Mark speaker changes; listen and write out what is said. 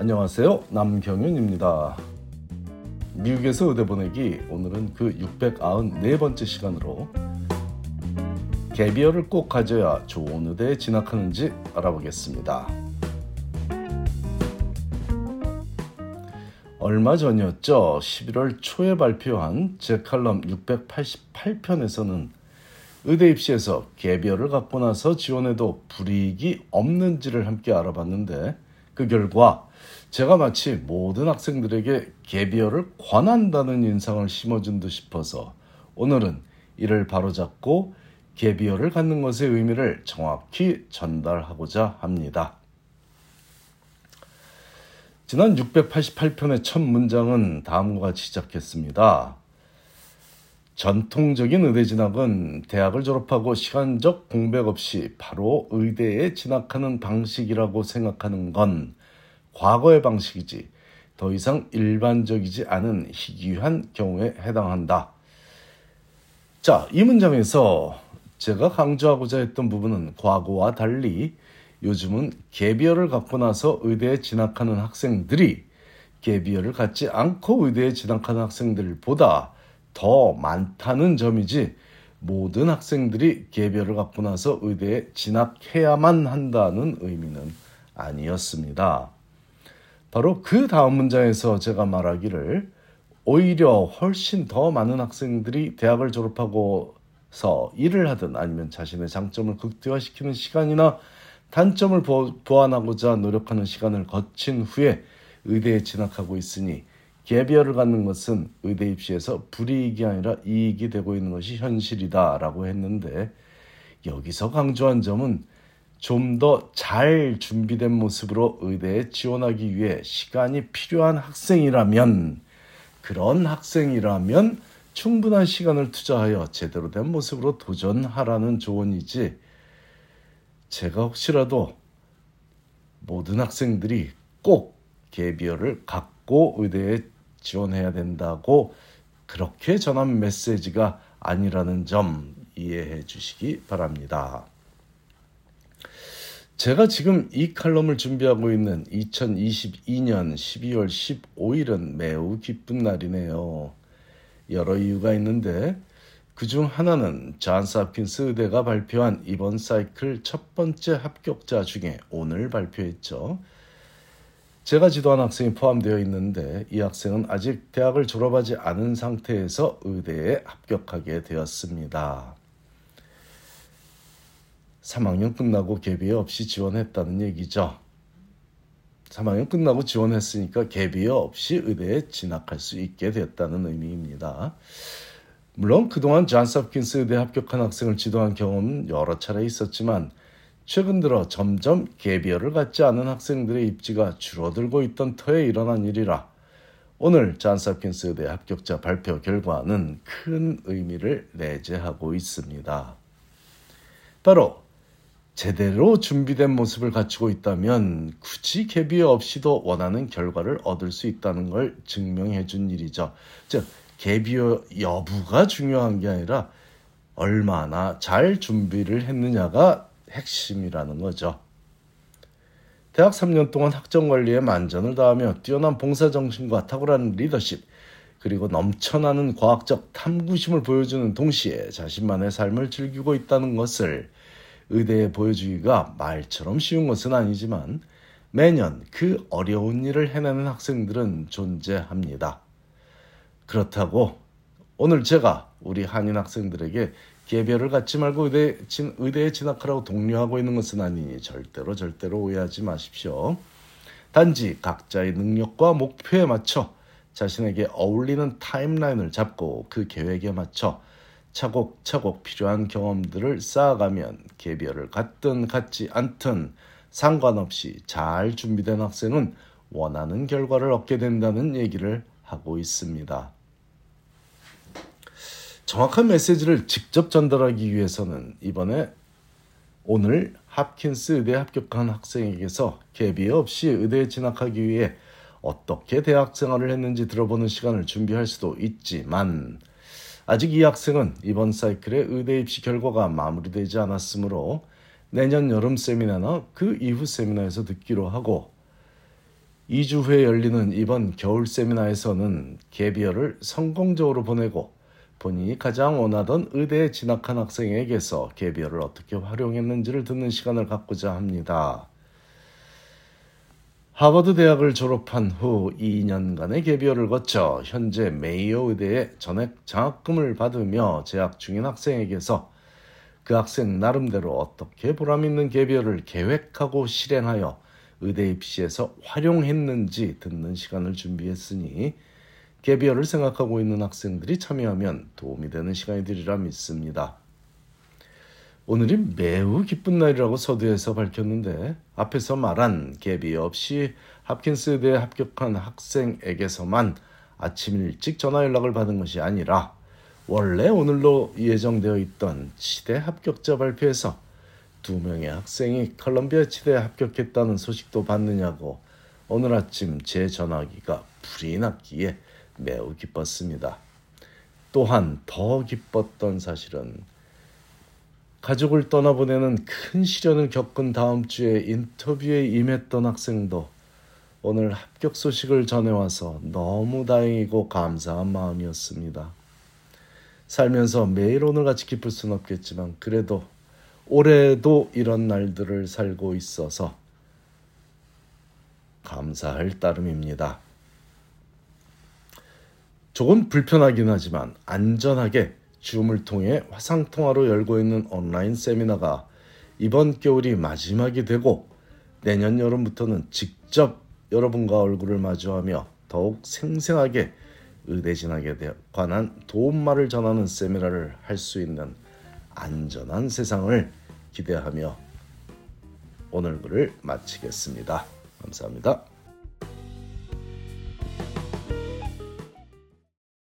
Speaker 1: 안녕하세요. 남경윤입니다. 미국에서 의대 보내기 오늘은 그 694번째 시간으로 개비어를 꼭 가져야 좋은 의대에 진학하는지 알아보겠습니다. 얼마 전이었죠. 11월 초에 발표한 제 칼럼 688편에서는 의대 입시에서 개비어를 갖고 나서 지원해도 불이익이 없는지를 함께 알아봤는데 그 결과 제가 마치 모든 학생들에게 개비어를 권한다는 인상을 심어준 듯 싶어서 오늘은 이를 바로잡고 개비어를 갖는 것의 의미를 정확히 전달하고자 합니다. 지난 688편의 첫 문장은 다음과 같이 시작했습니다. 전통적인 의대 진학은 대학을 졸업하고 시간적 공백 없이 바로 의대에 진학하는 방식이라고 생각하는 건 과거의 방식이지 더 이상 일반적이지 않은 희귀한 경우에 해당한다. 자, 이 문장에서 제가 강조하고자 했던 부분은 과거와 달리 요즘은 개비어를 갖고 나서 의대에 진학하는 학생들이 개비어를 갖지 않고 의대에 진학하는 학생들보다 더 많다는 점이지 모든 학생들이 개별을 갖고 나서 의대에 진학해야만 한다는 의미는 아니었습니다. 바로 그 다음 문장에서 제가 말하기를 오히려 훨씬 더 많은 학생들이 대학을 졸업하고서 일을 하든 아니면 자신의 장점을 극대화시키는 시간이나 단점을 보완하고자 노력하는 시간을 거친 후에 의대에 진학하고 있으니 개비어를 갖는 것은 의대 입시에서 불이익이 아니라 이익이 되고 있는 것이 현실이다라고 했는데 여기서 강조한 점은 좀 더 잘 준비된 모습으로 의대에 지원하기 위해 시간이 필요한 학생이라면 그런 학생이라면 충분한 시간을 투자하여 제대로 된 모습으로 도전하라는 조언이지 제가 혹시라도 모든 학생들이 꼭 개비어를 갖고 의대에 지원해야 된다고 그렇게 전한 메시지가 아니라는 점 이해해 주시기 바랍니다. 제가 지금 이 칼럼을 준비하고 있는 2022년 12월 15일은 매우 기쁜 날이네요. 여러 이유가 있는데 그 중 하나는 존스 홉킨스 의대가 발표한 이번 사이클 첫 번째 합격자 중에 오늘 발표했죠. 제가 지도한 학생이 포함되어 있는데 이 학생은 아직 대학을 졸업하지 않은 상태에서 의대에 합격하게 되었습니다. 3학년 끝나고 개비에 없이 지원했다는 얘기죠. 3학년 끝나고 지원했으니까 개비에 없이 의대에 진학할 수 있게 됐다는 의미입니다. 물론 그동안 존스 홉킨스 의대 합격한 학생을 지도한 경험은 여러 차례 있었지만 최근 들어 점점 개비어를 갖지 않은 학생들의 입지가 줄어들고 있던 터에 일어난 일이라 오늘 존스 홉킨스 의대 합격자 발표 결과는 큰 의미를 내재하고 있습니다. 바로 제대로 준비된 모습을 갖추고 있다면 굳이 개비어 없이도 원하는 결과를 얻을 수 있다는 걸 증명해 준 일이죠. 즉, 개비어 여부가 중요한 게 아니라 얼마나 잘 준비를 했느냐가 핵심이라는 거죠. 대학 3년 동안 학점 관리에 만전을 다하며 뛰어난 봉사 정신과 탁월한 리더십, 그리고 넘쳐나는 과학적 탐구심을 보여주는 동시에 자신만의 삶을 즐기고 있다는 것을 의대에 보여주기가 말처럼 쉬운 것은 아니지만 매년 그 어려운 일을 해내는 학생들은 존재합니다. 그렇다고 오늘 제가 우리 한인 학생들에게 개별을 갖지 말고 의대, 진, 의대에 진학하라고 독려하고 있는 것은 아니니 절대로 절대로 오해하지 마십시오. 단지 각자의 능력과 목표에 맞춰 자신에게 어울리는 타임라인을 잡고 그 계획에 맞춰 차곡차곡 필요한 경험들을 쌓아가면 개별을 갖든 갖지 않든 상관없이 잘 준비된 학생은 원하는 결과를 얻게 된다는 얘기를 하고 있습니다. 정확한 메시지를 직접 전달하기 위해서는 이번에 오늘 합킨스 의대 합격한 학생에게서 개비 없이 의대에 진학하기 위해 어떻게 대학 생활을 했는지 들어보는 시간을 준비할 수도 있지만 아직 이 학생은 이번 사이클의 의대 입시 결과가 마무리되지 않았으므로 내년 여름 세미나나 그 이후 세미나에서 듣기로 하고 2주 후에 열리는 이번 겨울 세미나에서는 개비어를 성공적으로 보내고 본인이 가장 원하던 의대에 진학한 학생에게서 개비어를 어떻게 활용했는지를 듣는 시간을 갖고자 합니다. 하버드 대학을 졸업한 후 2년간의 개비어를 거쳐 현재 메이어 의대에 전액 장학금을 받으며 재학 중인 학생에게서 그 학생 나름대로 어떻게 보람있는 개비어를 계획하고 실행하여 의대 입시에서 활용했는지 듣는 시간을 준비했으니 개비어를 생각하고 있는 학생들이 참여하면 도움이 되는 시간이 되리라 믿습니다. 오늘이 매우 기쁜 날이라고 서두에서 밝혔는데 앞에서 말한 개비 없이 합킨스 의대에 합격한 학생에게서만 아침 일찍 전화 연락을 받은 것이 아니라 원래 오늘로 예정되어 있던 치대 합격자 발표에서 두 명의 학생이 컬럼비아 치대에 합격했다는 소식도 받느냐고 오늘 아침 제 전화기가 불이 났기에 매우 기뻤습니다. 또한 더 기뻤던 사실은 가족을 떠나보내는 큰 시련을 겪은 다음 주에 인터뷰에 임했던 학생도 오늘 합격 소식을 전해와서 너무 다행이고 감사한 마음이었습니다. 살면서 매일 오늘같이 기쁠 수는 없겠지만 그래도 올해도 이런 날들을 살고 있어서 감사할 따름입니다. 조금 불편하긴 하지만 안전하게 줌을 통해 화상통화로 열고 있는 온라인 세미나가 이번 겨울이 마지막이 되고 내년 여름부터는 직접 여러분과 얼굴을 마주하며 더욱 생생하게 의대 진학에 관한 도움말을 전하는 세미나를 할 수 있는 안전한 세상을 기대하며 오늘 글을 마치겠습니다. 감사합니다.